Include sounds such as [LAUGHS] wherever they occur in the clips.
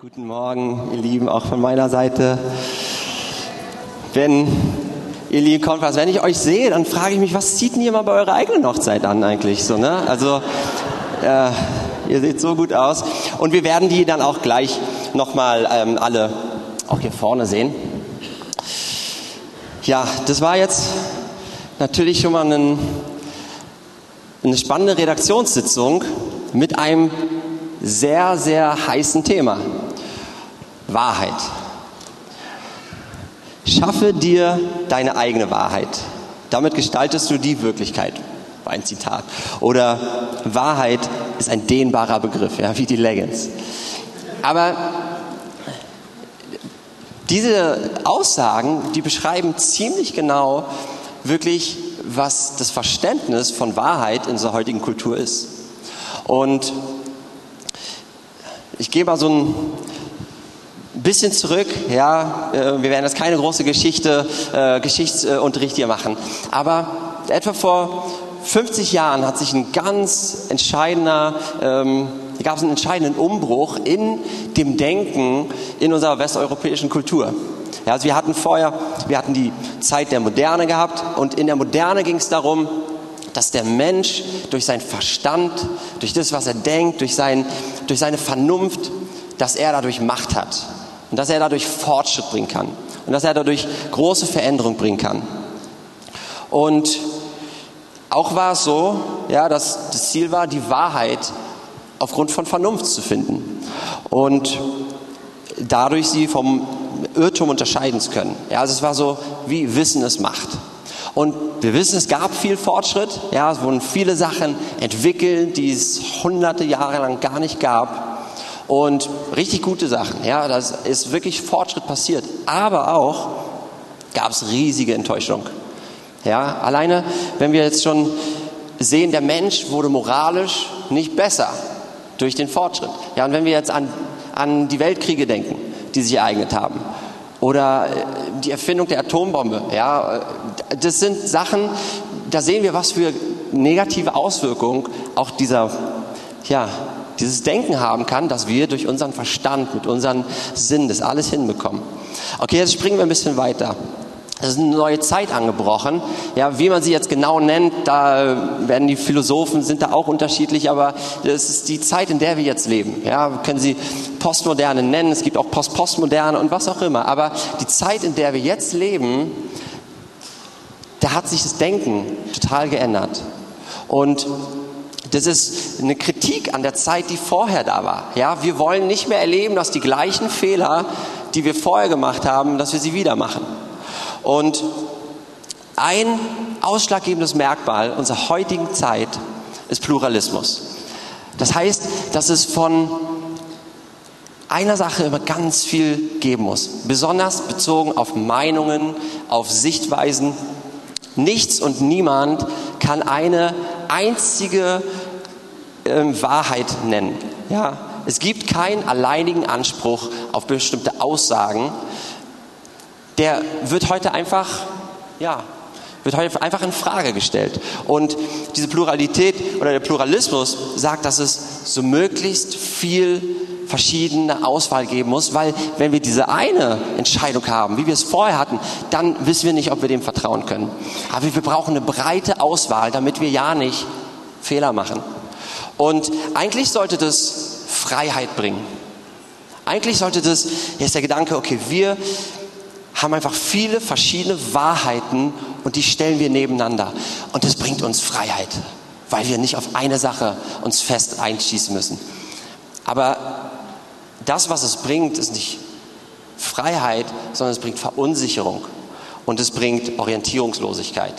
Guten Morgen, ihr Lieben, auch von meiner Seite. Wenn ihr Lieben kommt, wenn ich euch sehe, dann frage ich mich, was zieht denn ihr mal bei eurer eigenen Hochzeit an eigentlich so, ne? Also, äh, ihr seht so gut aus. Und wir werden die dann auch gleich nochmal ähm, alle auch hier vorne sehen. Ja, das war jetzt natürlich schon mal ein, eine spannende Redaktionssitzung mit einem sehr, sehr heißen Thema. Wahrheit. Schaffe dir deine eigene Wahrheit. Damit gestaltest du die Wirklichkeit. War ein Zitat. Oder Wahrheit ist ein dehnbarer Begriff, ja, wie die Leggings. Aber diese Aussagen, die beschreiben ziemlich genau wirklich, was das Verständnis von Wahrheit in unserer heutigen Kultur ist. Und ich gehe mal so ein bisschen zurück. Ja, äh, wir werden jetzt keine große Geschichte, äh, Geschichtsunterricht hier machen. Aber etwa vor 50 Jahren hat sich ein ganz entscheidender, ähm, gab es einen entscheidenden Umbruch in dem Denken in unserer westeuropäischen Kultur. Ja, also wir hatten vorher, wir hatten die Zeit der Moderne gehabt und in der Moderne ging es darum, dass der Mensch durch seinen Verstand, durch das, was er denkt, durch, sein, durch seine Vernunft, dass er dadurch Macht hat und dass er dadurch Fortschritt bringen kann und dass er dadurch große Veränderung bringen kann. Und auch war es so, ja, dass das Ziel war, die Wahrheit aufgrund von Vernunft zu finden und dadurch sie vom Irrtum unterscheiden zu können. Ja, also es war so, wie Wissen es macht. Und wir wissen, es gab viel Fortschritt. Ja, es wurden viele Sachen entwickelt, die es hunderte Jahre lang gar nicht gab. Und richtig gute Sachen. Ja, da ist wirklich Fortschritt passiert. Aber auch gab es riesige Enttäuschung. Ja, alleine, wenn wir jetzt schon sehen, der Mensch wurde moralisch nicht besser durch den Fortschritt. Ja, und wenn wir jetzt an, an die Weltkriege denken, die sich ereignet haben, oder äh, die Erfindung der Atombombe. Ja, äh, das sind Sachen, da sehen wir, was für negative Auswirkungen auch dieser, ja, dieses Denken haben kann, dass wir durch unseren Verstand, mit unseren Sinn das alles hinbekommen. Okay, jetzt springen wir ein bisschen weiter. Es ist eine neue Zeit angebrochen. Ja, wie man sie jetzt genau nennt, da werden die Philosophen sind da auch unterschiedlich, aber das ist die Zeit, in der wir jetzt leben. Ja, wir können sie Postmoderne nennen. Es gibt auch Post-Postmoderne und was auch immer. Aber die Zeit, in der wir jetzt leben, da hat sich das Denken total geändert. Und das ist eine Kritik an der Zeit, die vorher da war. Ja, wir wollen nicht mehr erleben, dass die gleichen Fehler, die wir vorher gemacht haben, dass wir sie wieder machen. Und ein ausschlaggebendes Merkmal unserer heutigen Zeit ist Pluralismus. Das heißt, dass es von einer Sache immer ganz viel geben muss, besonders bezogen auf Meinungen, auf Sichtweisen. Nichts und niemand kann eine einzige äh, Wahrheit nennen. Ja, es gibt keinen alleinigen Anspruch auf bestimmte Aussagen, der wird heute einfach, ja, wird heute einfach in Frage gestellt. Und diese Pluralität oder der Pluralismus sagt, dass es so möglichst viel verschiedene Auswahl geben muss, weil wenn wir diese eine Entscheidung haben, wie wir es vorher hatten, dann wissen wir nicht, ob wir dem vertrauen können. Aber wir brauchen eine breite Auswahl, damit wir ja nicht Fehler machen. Und eigentlich sollte das Freiheit bringen. Eigentlich sollte das, hier ist der Gedanke, okay, wir, haben einfach viele verschiedene Wahrheiten und die stellen wir nebeneinander. Und das bringt uns Freiheit, weil wir nicht auf eine Sache uns fest einschießen müssen. Aber das, was es bringt, ist nicht Freiheit, sondern es bringt Verunsicherung und es bringt Orientierungslosigkeit.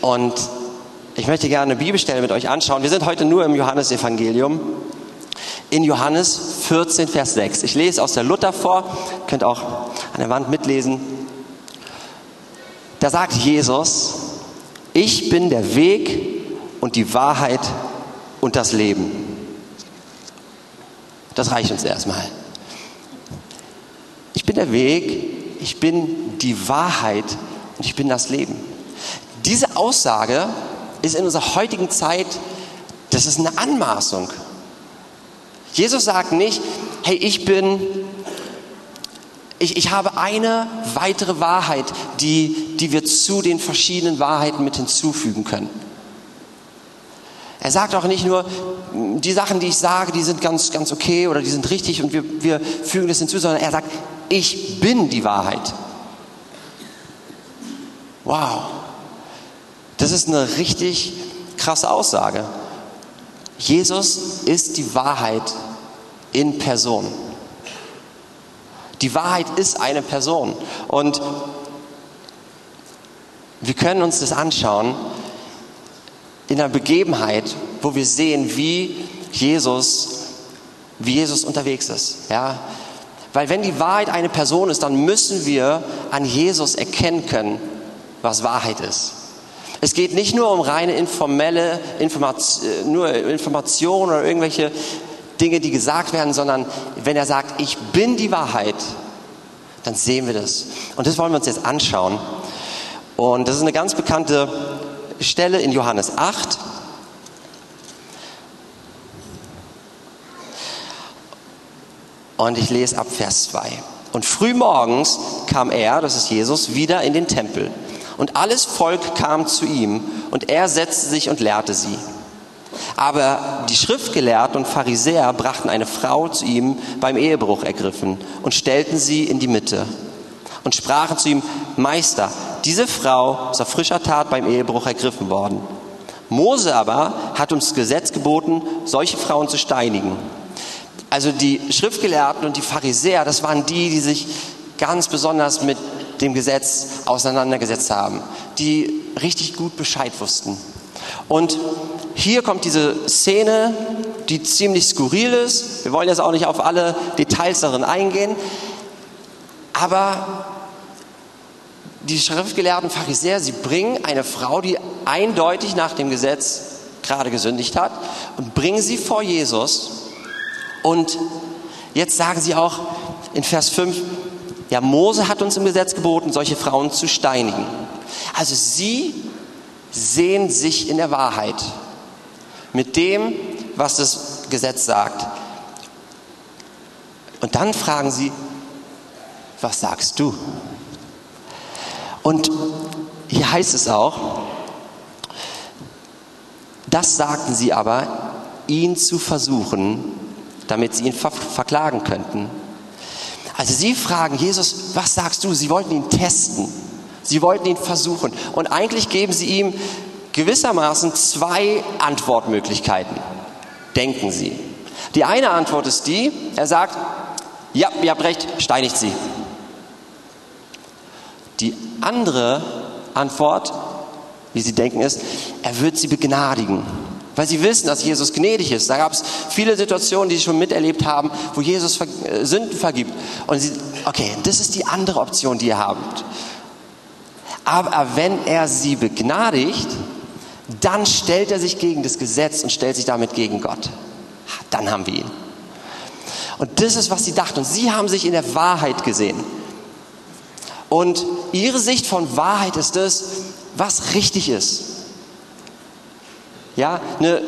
Und ich möchte gerne eine Bibelstelle mit euch anschauen. Wir sind heute nur im Johannesevangelium in Johannes 14, Vers 6. Ich lese aus der Luther vor, könnt auch an der Wand mitlesen. Da sagt Jesus, ich bin der Weg und die Wahrheit und das Leben. Das reicht uns erstmal. Ich bin der Weg, ich bin die Wahrheit und ich bin das Leben. Diese Aussage ist in unserer heutigen Zeit, das ist eine Anmaßung. Jesus sagt nicht, hey, ich bin, ich, ich habe eine weitere Wahrheit, die, die wir zu den verschiedenen Wahrheiten mit hinzufügen können. Er sagt auch nicht nur, die Sachen, die ich sage, die sind ganz, ganz okay oder die sind richtig und wir, wir fügen das hinzu, sondern er sagt, ich bin die Wahrheit. Wow. Das ist eine richtig krasse Aussage. Jesus ist die Wahrheit in Person. Die Wahrheit ist eine Person. Und wir können uns das anschauen in einer Begebenheit, wo wir sehen, wie Jesus, wie Jesus unterwegs ist. Ja? Weil wenn die Wahrheit eine Person ist, dann müssen wir an Jesus erkennen können, was Wahrheit ist. Es geht nicht nur um reine informelle Information, nur Informationen oder irgendwelche Dinge, die gesagt werden, sondern wenn er sagt, ich bin die Wahrheit, dann sehen wir das. Und das wollen wir uns jetzt anschauen. Und das ist eine ganz bekannte Stelle in Johannes 8. Und ich lese ab Vers 2. Und früh morgens kam er, das ist Jesus, wieder in den Tempel. Und alles Volk kam zu ihm und er setzte sich und lehrte sie. Aber die Schriftgelehrten und Pharisäer brachten eine Frau zu ihm beim Ehebruch ergriffen und stellten sie in die Mitte und sprachen zu ihm, Meister, diese Frau ist auf frischer Tat beim Ehebruch ergriffen worden. Mose aber hat uns Gesetz geboten, solche Frauen zu steinigen. Also die Schriftgelehrten und die Pharisäer, das waren die, die sich ganz besonders mit dem Gesetz auseinandergesetzt haben, die richtig gut Bescheid wussten. Und hier kommt diese Szene, die ziemlich skurril ist. Wir wollen jetzt auch nicht auf alle Details darin eingehen. Aber die schriftgelehrten Pharisäer, sie bringen eine Frau, die eindeutig nach dem Gesetz gerade gesündigt hat, und bringen sie vor Jesus. Und jetzt sagen sie auch in Vers 5, ja, Mose hat uns im Gesetz geboten, solche Frauen zu steinigen. Also sie sehen sich in der Wahrheit mit dem, was das Gesetz sagt. Und dann fragen sie, was sagst du? Und hier heißt es auch, das sagten sie aber, ihn zu versuchen, damit sie ihn ver verklagen könnten. Also sie fragen Jesus, was sagst du? Sie wollten ihn testen. Sie wollten ihn versuchen. Und eigentlich geben sie ihm gewissermaßen zwei Antwortmöglichkeiten. Denken sie. Die eine Antwort ist die, er sagt, ja, ihr habt recht, steinigt sie. Die andere Antwort, wie sie denken, ist, er wird sie begnadigen. Weil sie wissen, dass Jesus gnädig ist. Da gab es viele Situationen, die sie schon miterlebt haben, wo Jesus äh, Sünden vergibt. Und sie, okay, das ist die andere Option, die ihr habt. Aber wenn er sie begnadigt, dann stellt er sich gegen das Gesetz und stellt sich damit gegen Gott. Dann haben wir ihn. Und das ist, was sie dachten. Und sie haben sich in der Wahrheit gesehen. Und ihre Sicht von Wahrheit ist das, was richtig ist. Ja, ne,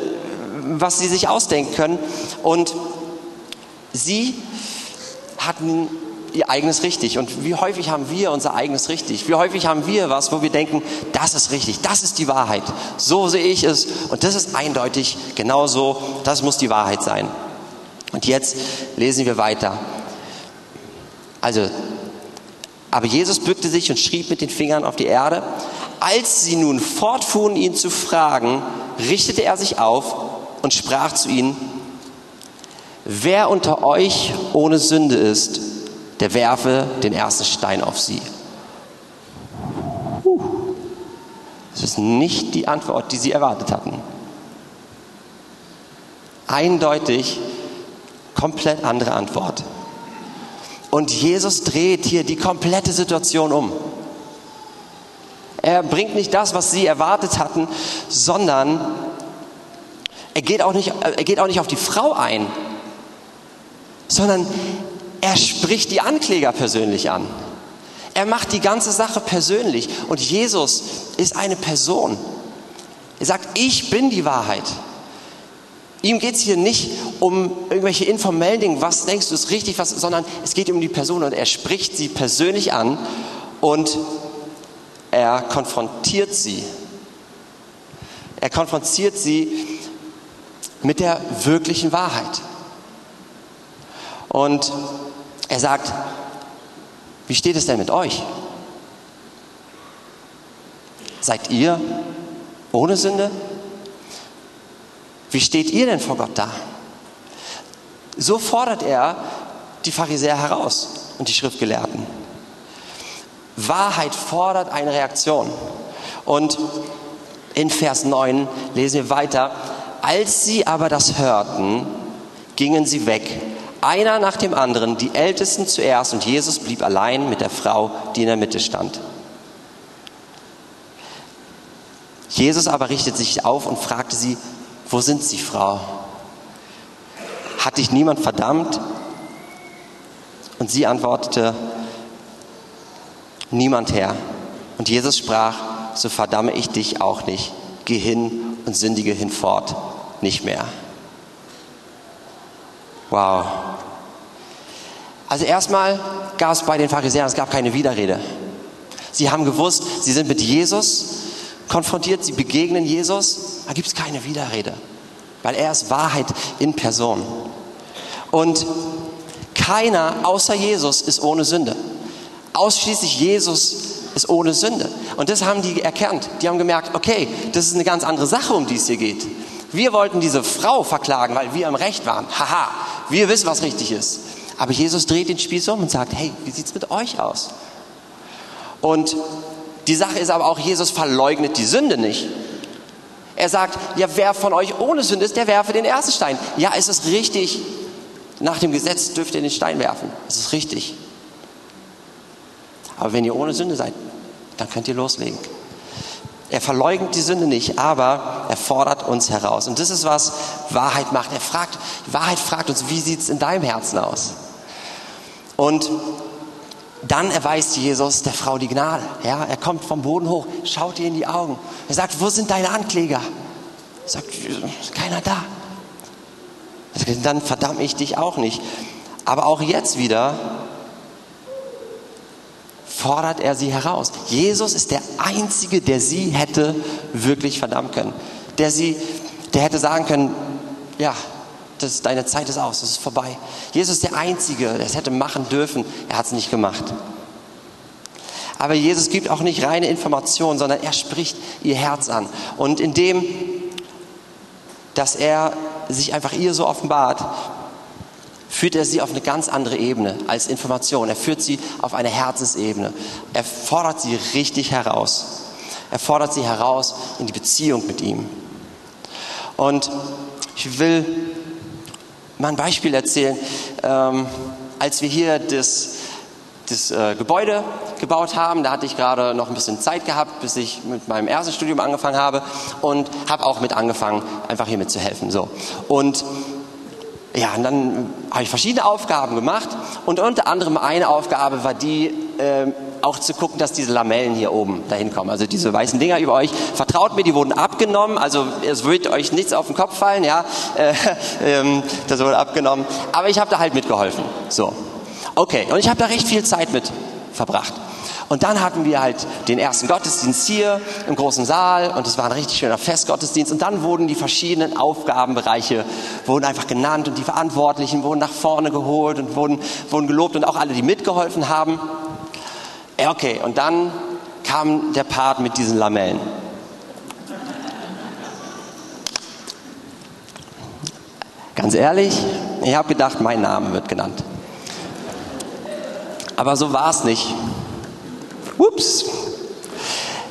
was sie sich ausdenken können. Und sie hatten ihr eigenes richtig. Und wie häufig haben wir unser eigenes richtig? Wie häufig haben wir was, wo wir denken, das ist richtig, das ist die Wahrheit. So sehe ich es und das ist eindeutig genauso, das muss die Wahrheit sein. Und jetzt lesen wir weiter. Also aber Jesus bückte sich und schrieb mit den Fingern auf die Erde. Als sie nun fortfuhren, ihn zu fragen, richtete er sich auf und sprach zu ihnen, wer unter euch ohne Sünde ist, der werfe den ersten Stein auf sie. Das ist nicht die Antwort, die sie erwartet hatten. Eindeutig komplett andere Antwort. Und Jesus dreht hier die komplette Situation um. Er bringt nicht das, was sie erwartet hatten, sondern er geht auch nicht, er geht auch nicht auf die Frau ein, sondern er spricht die Ankläger persönlich an. Er macht die ganze Sache persönlich. Und Jesus ist eine Person. Er sagt, ich bin die Wahrheit. Ihm geht es hier nicht um irgendwelche informellen Dinge, was denkst du ist richtig, was, sondern es geht um die Person und er spricht sie persönlich an und er konfrontiert sie. Er konfrontiert sie mit der wirklichen Wahrheit. Und er sagt, wie steht es denn mit euch? Seid ihr ohne Sünde? Wie steht ihr denn vor Gott da? So fordert er die Pharisäer heraus und die Schriftgelehrten. Wahrheit fordert eine Reaktion. Und in Vers 9 lesen wir weiter. Als sie aber das hörten, gingen sie weg, einer nach dem anderen, die Ältesten zuerst, und Jesus blieb allein mit der Frau, die in der Mitte stand. Jesus aber richtete sich auf und fragte sie, wo sind Sie, Frau? Hat dich niemand verdammt? Und sie antwortete, niemand Herr. Und Jesus sprach, so verdamme ich dich auch nicht. Geh hin und sündige hinfort nicht mehr. Wow. Also erstmal gab es bei den Pharisäern, es gab keine Widerrede. Sie haben gewusst, sie sind mit Jesus konfrontiert, sie begegnen Jesus, da gibt es keine Widerrede, weil er ist Wahrheit in Person. Und keiner außer Jesus ist ohne Sünde. Ausschließlich Jesus ist ohne Sünde. Und das haben die erkannt. Die haben gemerkt, okay, das ist eine ganz andere Sache, um die es hier geht. Wir wollten diese Frau verklagen, weil wir im Recht waren. Haha, wir wissen, was richtig ist. Aber Jesus dreht den Spieß um und sagt, hey, wie sieht es mit euch aus? Und die Sache ist aber auch, Jesus verleugnet die Sünde nicht. Er sagt, ja, wer von euch ohne Sünde ist, der werfe den ersten Stein. Ja, es ist richtig. Nach dem Gesetz dürft ihr den Stein werfen. Es ist richtig. Aber wenn ihr ohne Sünde seid, dann könnt ihr loslegen. Er verleugnet die Sünde nicht, aber er fordert uns heraus. Und das ist, was Wahrheit macht. Er fragt, Wahrheit fragt uns, wie sieht es in deinem Herzen aus? Und dann erweist Jesus der Frau die Gnade. Ja, er kommt vom Boden hoch, schaut ihr in die Augen. Er sagt, wo sind deine Ankläger? Er sagt, keiner da. Dann verdamme ich dich auch nicht. Aber auch jetzt wieder fordert er sie heraus. Jesus ist der Einzige, der sie hätte wirklich verdammen können. Der sie, der hätte sagen können, ja, das, deine Zeit ist aus, es ist vorbei. Jesus ist der Einzige, der es hätte machen dürfen. Er hat es nicht gemacht. Aber Jesus gibt auch nicht reine Informationen, sondern er spricht ihr Herz an. Und indem, dass er sich einfach ihr so offenbart, führt er sie auf eine ganz andere Ebene als Information. Er führt sie auf eine Herzensebene. Er fordert sie richtig heraus. Er fordert sie heraus in die Beziehung mit ihm. Und ich will mal ein Beispiel erzählen. Ähm, als wir hier das, das äh, Gebäude gebaut haben, da hatte ich gerade noch ein bisschen Zeit gehabt, bis ich mit meinem ersten Studium angefangen habe und habe auch mit angefangen, einfach hier mitzuhelfen. So. Und ja, und dann habe ich verschiedene Aufgaben gemacht und unter anderem eine Aufgabe war die, äh, auch zu gucken, dass diese Lamellen hier oben dahin kommen. Also diese weißen Dinger über euch. Vertraut mir, die wurden abgenommen. Also es wird euch nichts auf den Kopf fallen, ja. Äh, [LAUGHS] ähm, das wurde abgenommen. Aber ich habe da halt mitgeholfen. So. Okay. Und ich habe da recht viel Zeit mit verbracht. Und dann hatten wir halt den ersten Gottesdienst hier im großen Saal und es war ein richtig schöner Festgottesdienst. Und dann wurden die verschiedenen Aufgabenbereiche wurden einfach genannt und die Verantwortlichen wurden nach vorne geholt und wurden, wurden gelobt und auch alle, die mitgeholfen haben. Ja, okay, und dann kam der Part mit diesen Lamellen. Ganz ehrlich, ich habe gedacht, mein Name wird genannt. Aber so war es nicht. Ups.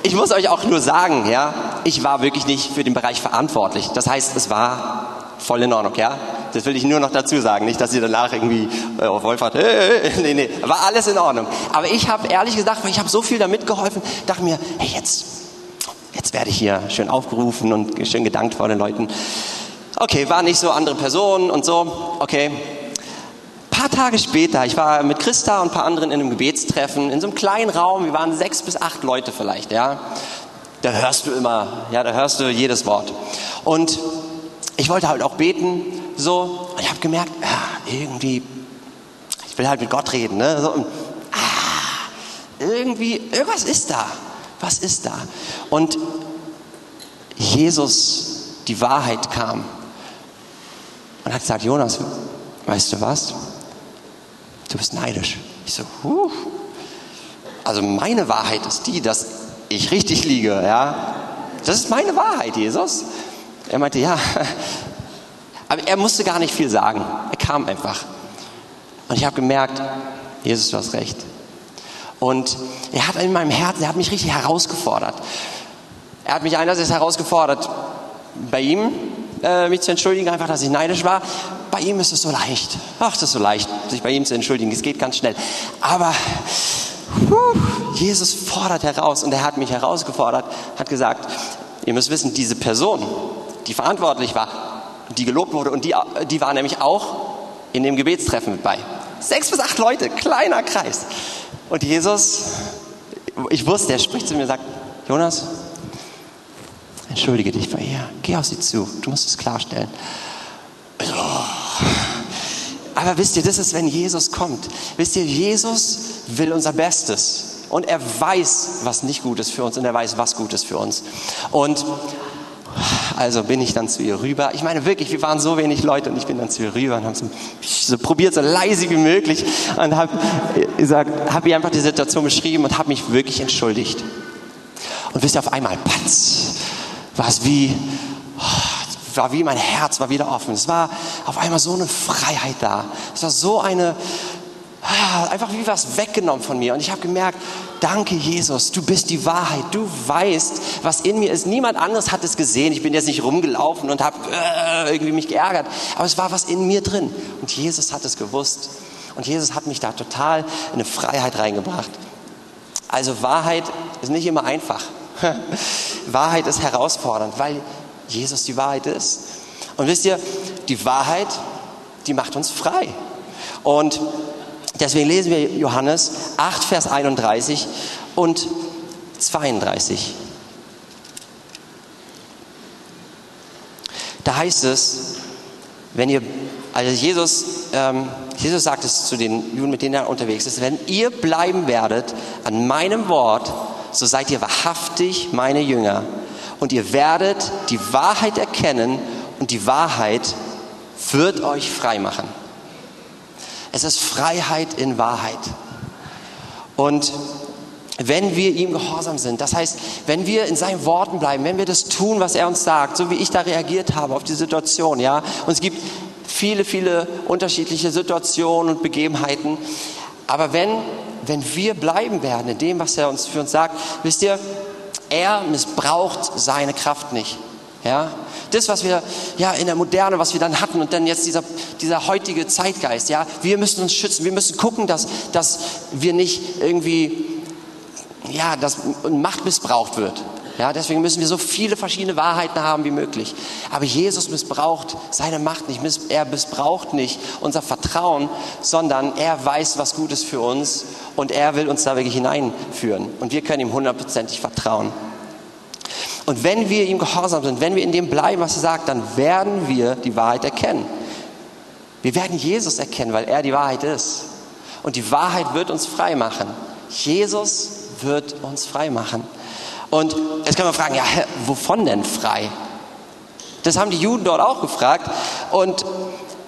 Ich muss euch auch nur sagen, ja, ich war wirklich nicht für den Bereich verantwortlich. Das heißt, es war voll in Ordnung, ja. Das will ich nur noch dazu sagen, nicht, dass ihr danach irgendwie äh, auf Wolfhard, hey, [LAUGHS] nee, nee, war alles in Ordnung. Aber ich habe ehrlich gesagt, weil ich habe so viel damit geholfen, dachte mir, hey, jetzt, jetzt werde ich hier schön aufgerufen und schön gedankt vor den Leuten. Okay, war nicht so andere Personen und so, okay, paar Tage später, ich war mit Christa und ein paar anderen in einem Gebetstreffen, in so einem kleinen Raum, wir waren sechs bis acht Leute vielleicht, ja. Da hörst du immer, ja, da hörst du jedes Wort. Und ich wollte halt auch beten, so, und ich habe gemerkt, ja, irgendwie, ich will halt mit Gott reden, ne? So, ah, irgendwie, irgendwas ist da. Was ist da? Und Jesus, die Wahrheit kam und hat gesagt, Jonas, weißt du was? Du bist neidisch. Ich so, huh. Also meine Wahrheit ist die, dass ich richtig liege, ja. Das ist meine Wahrheit, Jesus. Er meinte, ja. Aber er musste gar nicht viel sagen. Er kam einfach. Und ich habe gemerkt, Jesus, du hast recht. Und er hat in meinem Herzen, er hat mich richtig herausgefordert. Er hat mich einerseits herausgefordert, bei ihm äh, mich zu entschuldigen, einfach, dass ich neidisch war. Bei ihm ist es so leicht. Ach, das ist so leicht, sich bei ihm zu entschuldigen. Es geht ganz schnell. Aber puh, Jesus fordert heraus und er hat mich herausgefordert, hat gesagt, ihr müsst wissen, diese Person, die verantwortlich war, die gelobt wurde und die, die war nämlich auch in dem Gebetstreffen mit bei. Sechs bis acht Leute, kleiner Kreis. Und Jesus, ich wusste, er spricht zu mir und sagt, Jonas, entschuldige dich bei ihr, geh auf sie zu, du musst es klarstellen. Aber wisst ihr, das ist, wenn Jesus kommt. Wisst ihr, Jesus will unser Bestes. Und er weiß, was nicht gut ist für uns und er weiß, was gut ist für uns. Und also bin ich dann zu ihr rüber. Ich meine wirklich, wir waren so wenig Leute und ich bin dann zu ihr rüber und habe so, so, probiert, so leise wie möglich und habe hab ihr einfach die Situation beschrieben und habe mich wirklich entschuldigt. Und wisst ihr, auf einmal, patz, war es wie, war wie mein Herz war wieder offen. Es war auf einmal so eine Freiheit da. Es war so eine, ah, einfach wie was weggenommen von mir. Und ich habe gemerkt, danke Jesus, du bist die Wahrheit. Du weißt, was in mir ist. Niemand anderes hat es gesehen. Ich bin jetzt nicht rumgelaufen und habe äh, irgendwie mich geärgert. Aber es war was in mir drin. Und Jesus hat es gewusst. Und Jesus hat mich da total in eine Freiheit reingebracht. Also Wahrheit ist nicht immer einfach. [LAUGHS] Wahrheit ist herausfordernd, weil Jesus die Wahrheit ist. Und wisst ihr, die Wahrheit, die macht uns frei. Und deswegen lesen wir Johannes 8, Vers 31 und 32. Da heißt es, wenn ihr, also Jesus, ähm, Jesus sagt es zu den Juden, mit denen er unterwegs ist, wenn ihr bleiben werdet an meinem Wort, so seid ihr wahrhaftig meine Jünger. Und ihr werdet die Wahrheit erkennen und die Wahrheit wird euch frei machen. Es ist Freiheit in Wahrheit. Und wenn wir ihm gehorsam sind, das heißt, wenn wir in seinen Worten bleiben, wenn wir das tun, was er uns sagt, so wie ich da reagiert habe auf die Situation, ja, und es gibt viele, viele unterschiedliche Situationen und Begebenheiten, aber wenn wenn wir bleiben werden in dem, was er uns für uns sagt, wisst ihr, er missbraucht seine Kraft nicht. Ja, das, was wir ja in der Moderne, was wir dann hatten und dann jetzt dieser, dieser heutige Zeitgeist, ja, wir müssen uns schützen, wir müssen gucken, dass, dass wir nicht irgendwie, ja, dass Macht missbraucht wird. Ja, deswegen müssen wir so viele verschiedene Wahrheiten haben wie möglich. Aber Jesus missbraucht seine Macht nicht. Er missbraucht nicht unser Vertrauen, sondern er weiß, was gut ist für uns und er will uns da wirklich hineinführen. Und wir können ihm hundertprozentig vertrauen. Und wenn wir ihm gehorsam sind, wenn wir in dem bleiben, was er sagt, dann werden wir die Wahrheit erkennen. Wir werden Jesus erkennen, weil er die Wahrheit ist. Und die Wahrheit wird uns frei machen. Jesus wird uns frei machen. Und jetzt kann man fragen, ja, wovon denn frei? Das haben die Juden dort auch gefragt. Und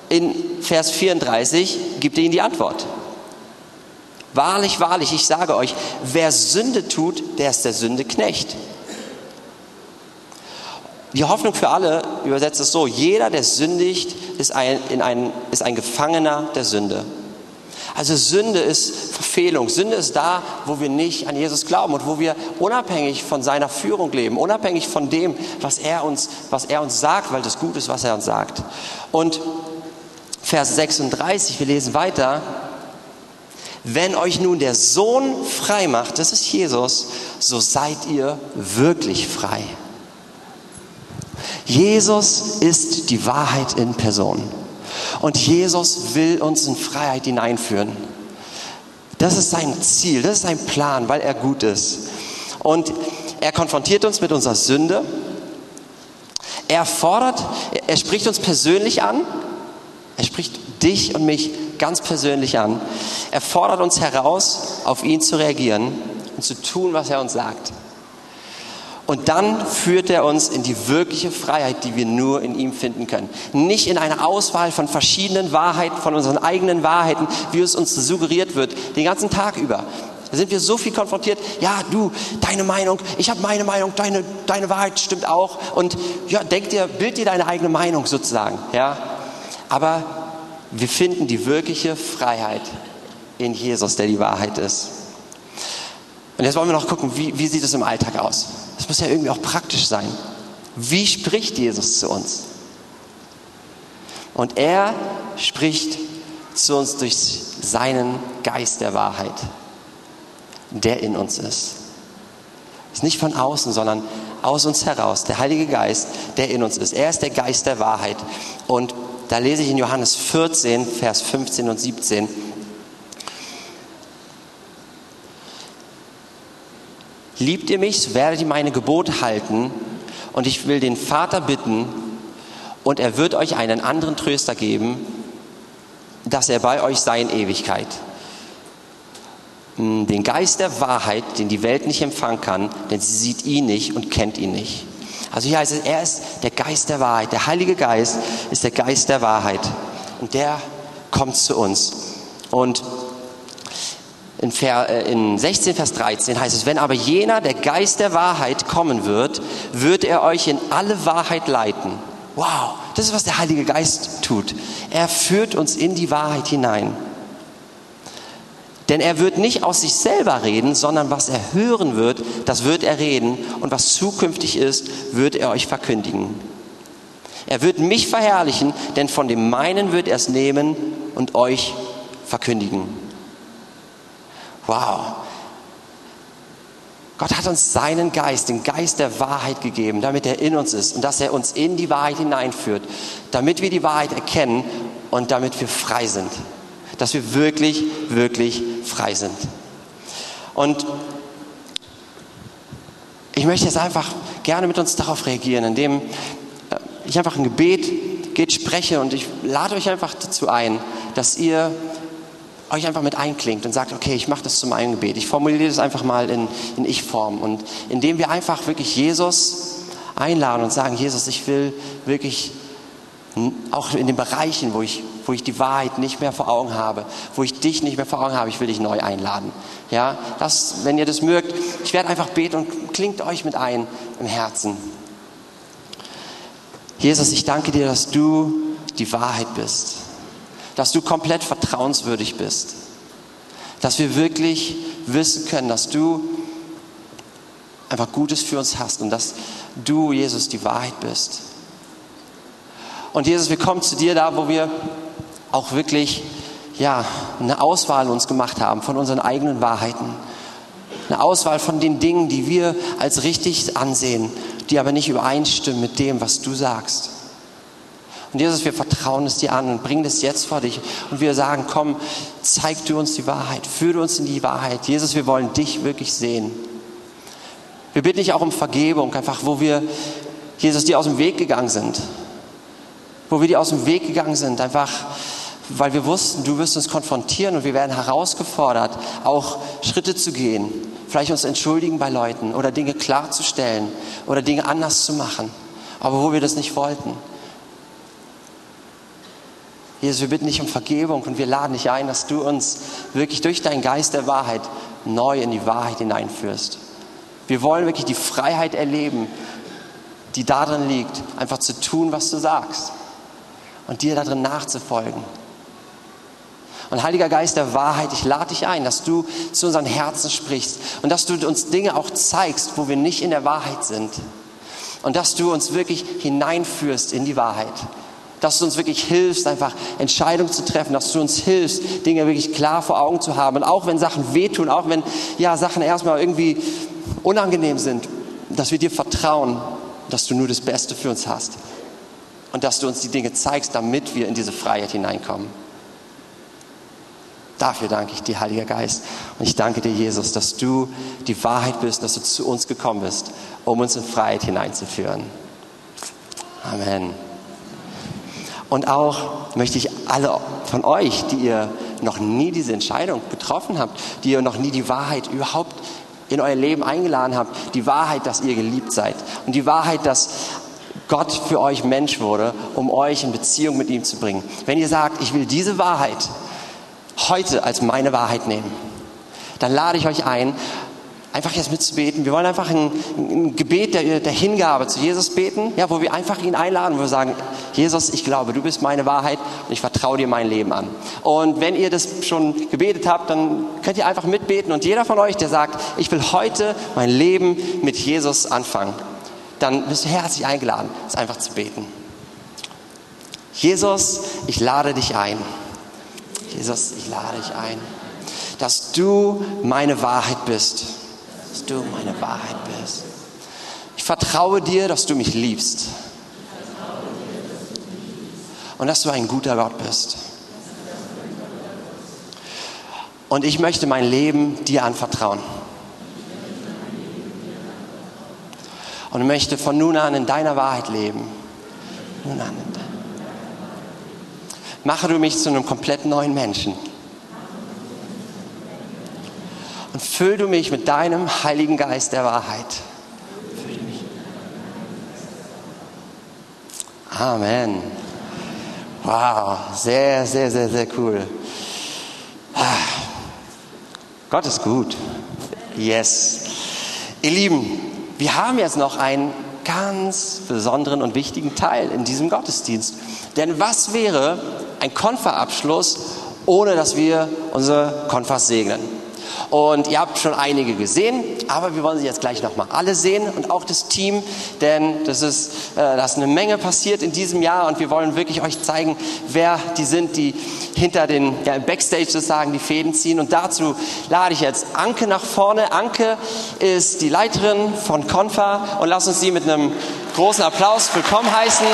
in Vers 34 gibt er ihnen die Antwort. Wahrlich, wahrlich, ich sage euch, wer Sünde tut, der ist der Sünde Knecht. Die Hoffnung für alle übersetzt es so, jeder, der sündigt, ist ein, in ein, ist ein Gefangener der Sünde. Also Sünde ist Verfehlung. Sünde ist da, wo wir nicht an Jesus glauben und wo wir unabhängig von seiner Führung leben, unabhängig von dem, was er uns, was er uns sagt, weil das gut ist, was er uns sagt. Und Vers 36, wir lesen weiter. Wenn euch nun der Sohn frei macht, das ist Jesus, so seid ihr wirklich frei. Jesus ist die Wahrheit in Person. Und Jesus will uns in Freiheit hineinführen. Das ist sein Ziel, das ist sein Plan, weil er gut ist. Und er konfrontiert uns mit unserer Sünde. Er fordert, er spricht uns persönlich an. Er spricht dich und mich ganz persönlich an. Er fordert uns heraus, auf ihn zu reagieren und zu tun, was er uns sagt. Und dann führt er uns in die wirkliche Freiheit, die wir nur in ihm finden können. Nicht in eine Auswahl von verschiedenen Wahrheiten, von unseren eigenen Wahrheiten, wie es uns suggeriert wird, den ganzen Tag über. Da sind wir so viel konfrontiert. Ja, du, deine Meinung, ich habe meine Meinung, deine, deine Wahrheit stimmt auch. Und ja, denk dir, bild dir deine eigene Meinung sozusagen. Ja, aber wir finden die wirkliche Freiheit in Jesus, der die Wahrheit ist. Und jetzt wollen wir noch gucken, wie, wie sieht es im Alltag aus? Das muss ja irgendwie auch praktisch sein. Wie spricht Jesus zu uns? Und er spricht zu uns durch seinen Geist der Wahrheit, der in uns ist. Ist nicht von außen, sondern aus uns heraus. Der Heilige Geist, der in uns ist. Er ist der Geist der Wahrheit. Und da lese ich in Johannes 14, Vers 15 und 17. Liebt ihr mich, so werdet ihr meine Gebote halten und ich will den Vater bitten und er wird euch einen anderen Tröster geben, dass er bei euch sei in Ewigkeit. Hm, den Geist der Wahrheit, den die Welt nicht empfangen kann, denn sie sieht ihn nicht und kennt ihn nicht. Also hier heißt es, er ist der Geist der Wahrheit. Der Heilige Geist ist der Geist der Wahrheit. Und der kommt zu uns. Und in, äh, in 16 Vers 13 heißt es, wenn aber jener, der Geist der Wahrheit kommen wird, wird er euch in alle Wahrheit leiten. Wow, das ist, was der Heilige Geist tut. Er führt uns in die Wahrheit hinein. Denn er wird nicht aus sich selber reden, sondern was er hören wird, das wird er reden. Und was zukünftig ist, wird er euch verkündigen. Er wird mich verherrlichen, denn von dem meinen wird er es nehmen und euch verkündigen. Wow. Gott hat uns seinen Geist, den Geist der Wahrheit gegeben, damit er in uns ist und dass er uns in die Wahrheit hineinführt, damit wir die Wahrheit erkennen und damit wir frei sind dass wir wirklich, wirklich frei sind. Und ich möchte jetzt einfach gerne mit uns darauf reagieren, indem äh, ich einfach ein Gebet geht, spreche und ich lade euch einfach dazu ein, dass ihr euch einfach mit einklingt und sagt, okay, ich mache das zu meinem Gebet. Ich formuliere das einfach mal in, in Ich-Form und indem wir einfach wirklich Jesus einladen und sagen, Jesus, ich will wirklich auch in den Bereichen, wo ich, wo ich die Wahrheit nicht mehr vor Augen habe, wo ich dich nicht mehr vor Augen habe, ich will dich neu einladen. Ja, das, wenn ihr das mögt, ich werde einfach beten und klingt euch mit ein im Herzen. Jesus, ich danke dir, dass du die Wahrheit bist, dass du komplett vertrauenswürdig bist, dass wir wirklich wissen können, dass du einfach Gutes für uns hast und dass du, Jesus, die Wahrheit bist. Und Jesus, wir kommen zu dir da, wo wir auch wirklich ja, eine Auswahl uns gemacht haben von unseren eigenen Wahrheiten. Eine Auswahl von den Dingen, die wir als richtig ansehen, die aber nicht übereinstimmen mit dem, was du sagst. Und Jesus, wir vertrauen es dir an und bringen es jetzt vor dich. Und wir sagen, komm, zeig du uns die Wahrheit, führe uns in die Wahrheit. Jesus, wir wollen dich wirklich sehen. Wir bitten dich auch um Vergebung, einfach wo wir, Jesus, dir aus dem Weg gegangen sind wo wir die aus dem Weg gegangen sind, einfach weil wir wussten, du wirst uns konfrontieren und wir werden herausgefordert, auch Schritte zu gehen, vielleicht uns entschuldigen bei Leuten oder Dinge klarzustellen oder Dinge anders zu machen, aber wo wir das nicht wollten. Jesus, wir bitten dich um Vergebung und wir laden dich ein, dass du uns wirklich durch deinen Geist der Wahrheit neu in die Wahrheit hineinführst. Wir wollen wirklich die Freiheit erleben, die darin liegt, einfach zu tun, was du sagst und dir darin nachzufolgen. Und Heiliger Geist der Wahrheit, ich lade dich ein, dass du zu unseren Herzen sprichst und dass du uns Dinge auch zeigst, wo wir nicht in der Wahrheit sind. Und dass du uns wirklich hineinführst in die Wahrheit. Dass du uns wirklich hilfst, einfach Entscheidungen zu treffen, dass du uns hilfst, Dinge wirklich klar vor Augen zu haben. Und auch wenn Sachen wehtun, auch wenn ja, Sachen erstmal irgendwie unangenehm sind, dass wir dir vertrauen, dass du nur das Beste für uns hast und dass du uns die Dinge zeigst, damit wir in diese Freiheit hineinkommen. Dafür danke ich dir, Heiliger Geist. Und ich danke dir, Jesus, dass du die Wahrheit bist, dass du zu uns gekommen bist, um uns in Freiheit hineinzuführen. Amen. Und auch möchte ich alle von euch, die ihr noch nie diese Entscheidung getroffen habt, die ihr noch nie die Wahrheit überhaupt in euer Leben eingeladen habt, die Wahrheit, dass ihr geliebt seid und die Wahrheit, dass Gott für euch Mensch wurde, um euch in Beziehung mit ihm zu bringen. Wenn ihr sagt, ich will diese Wahrheit heute als meine Wahrheit nehmen, dann lade ich euch ein, einfach jetzt mitzubeten. Wir wollen einfach ein, ein Gebet der, der, Hingabe zu Jesus beten, ja, wo wir einfach ihn einladen, wo wir sagen, Jesus, ich glaube, du bist meine Wahrheit und ich vertraue dir mein Leben an. Und wenn ihr das schon gebetet habt, dann könnt ihr einfach mitbeten und jeder von euch, der sagt, ich will heute mein Leben mit Jesus anfangen, dann bist du herzlich eingeladen, es einfach zu beten. Jesus, ich lade dich ein. Jesus, ich lade dich ein, dass du meine Wahrheit bist dass du meine Wahrheit bist. Ich vertraue dir, dass du mich liebst. Und dass du ein guter Gott bist. Und ich möchte mein Leben dir anvertrauen. Und möchte von nun an in deiner Wahrheit leben. Nun an. Mache du mich zu einem komplett neuen Menschen. Füll du mich mit deinem Heiligen Geist der Wahrheit. Amen. Wow, sehr, sehr, sehr, sehr cool. Gott ist gut. Yes. Ihr Lieben, wir haben jetzt noch einen ganz besonderen und wichtigen Teil in diesem Gottesdienst. Denn was wäre ein Konferabschluss, ohne dass wir unsere Konfers segnen? Und ihr habt schon einige gesehen, aber wir wollen sie jetzt gleich nochmal alle sehen und auch das Team, denn das ist, äh, da ist eine Menge passiert in diesem Jahr und wir wollen wirklich euch zeigen, wer die sind, die hinter den ja, im Backstage sozusagen die Fäden ziehen. Und dazu lade ich jetzt Anke nach vorne. Anke ist die Leiterin von Confa und lass uns sie mit einem großen Applaus willkommen heißen.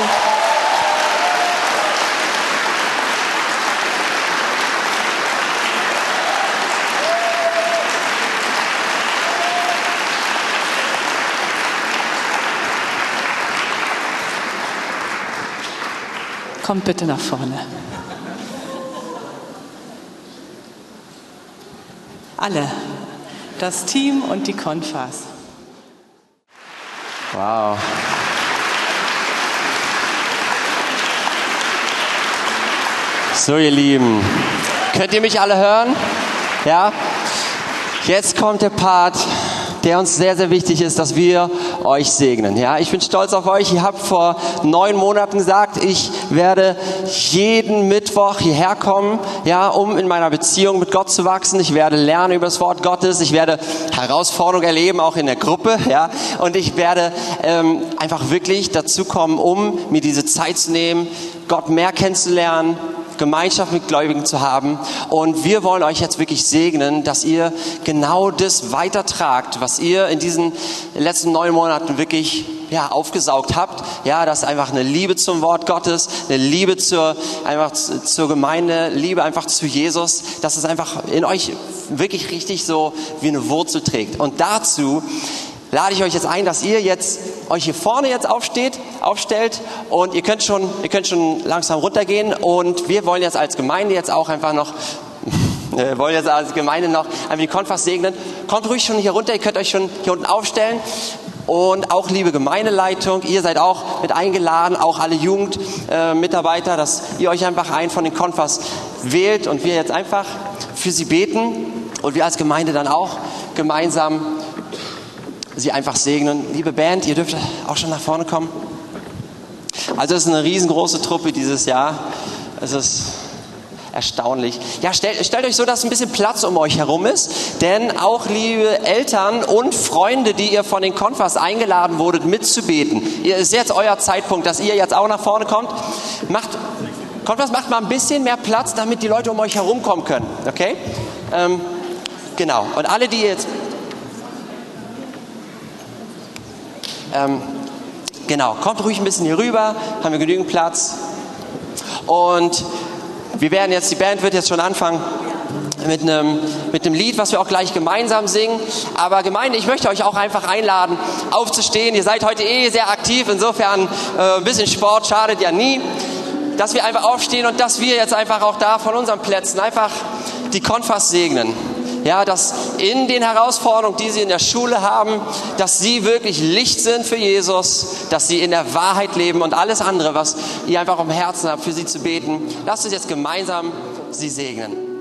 Kommt bitte nach vorne. Alle. Das Team und die Konfas. Wow. So, ihr Lieben. Könnt ihr mich alle hören? Ja? Jetzt kommt der Part, der uns sehr, sehr wichtig ist, dass wir euch segnen. Ja, ich bin stolz auf euch. Ihr habt vor neun Monaten gesagt, ich werde jeden Mittwoch hierher kommen, ja, um in meiner Beziehung mit Gott zu wachsen. Ich werde lernen über das Wort Gottes. Ich werde Herausforderungen erleben, auch in der Gruppe, [LAUGHS] ja, und ich werde ähm, einfach wirklich dazu kommen, um mir diese Zeit zu nehmen, Gott mehr kennenzulernen, Gemeinschaft mit Gläubigen zu haben. Und wir wollen euch jetzt wirklich segnen, dass ihr genau das weitertragt, was ihr in diesen letzten neun Monaten wirklich ja, aufgesaugt habt. Ja, dass einfach eine Liebe zum Wort Gottes, eine Liebe zur, einfach zur Gemeinde, Liebe einfach zu Jesus, dass es einfach in euch wirklich richtig so wie eine Wurzel trägt. Und dazu lade ich euch jetzt ein, dass ihr jetzt euch hier vorne jetzt aufsteht, aufstellt und ihr könnt schon, ihr könnt schon langsam runtergehen und wir wollen jetzt als Gemeinde jetzt auch einfach noch [LAUGHS] wir wollen jetzt als Gemeinde noch einfach die Konfas segnen. Kommt ruhig schon hier runter, ihr könnt euch schon hier unten aufstellen. Und auch liebe Gemeindeleitung, ihr seid auch mit eingeladen, auch alle Jugendmitarbeiter, äh, dass ihr euch einfach einen von den Konfas wählt und wir jetzt einfach für sie beten und wir als Gemeinde dann auch gemeinsam sie einfach segnen. Liebe Band, ihr dürft auch schon nach vorne kommen. Also es ist eine riesengroße Truppe dieses Jahr. Es ist erstaunlich. Ja, stellt, stellt euch so, dass ein bisschen Platz um euch herum ist, denn auch liebe Eltern und Freunde, die ihr von den Konfas eingeladen wurdet, mitzubeten. Ihr ist jetzt euer Zeitpunkt, dass ihr jetzt auch nach vorne kommt. Macht, Konfas macht mal ein bisschen mehr Platz, damit die Leute um euch herum kommen können. Okay? Ähm, genau. Und alle, die jetzt Ähm, genau, kommt ruhig ein bisschen hier rüber, haben wir genügend Platz. Und wir werden jetzt, die Band wird jetzt schon anfangen. mit einem, mit einem Lied, was wir auch gleich gemeinsam singen. Aber Gemeinde, ich möchte euch auch einfach einladen, aufzustehen. Ihr seid heute eh sehr aktiv, insofern äh, ein bisschen Sport schadet ja nie. Dass wir einfach aufstehen und dass wir jetzt einfach auch da von unseren Plätzen einfach die Konfas segnen. Ja, dass in den Herausforderungen, die sie in der Schule haben, dass sie wirklich Licht sind für Jesus, dass sie in der Wahrheit leben und alles andere, was ihr einfach am Herzen habt, für sie zu beten. Lasst uns jetzt gemeinsam sie segnen.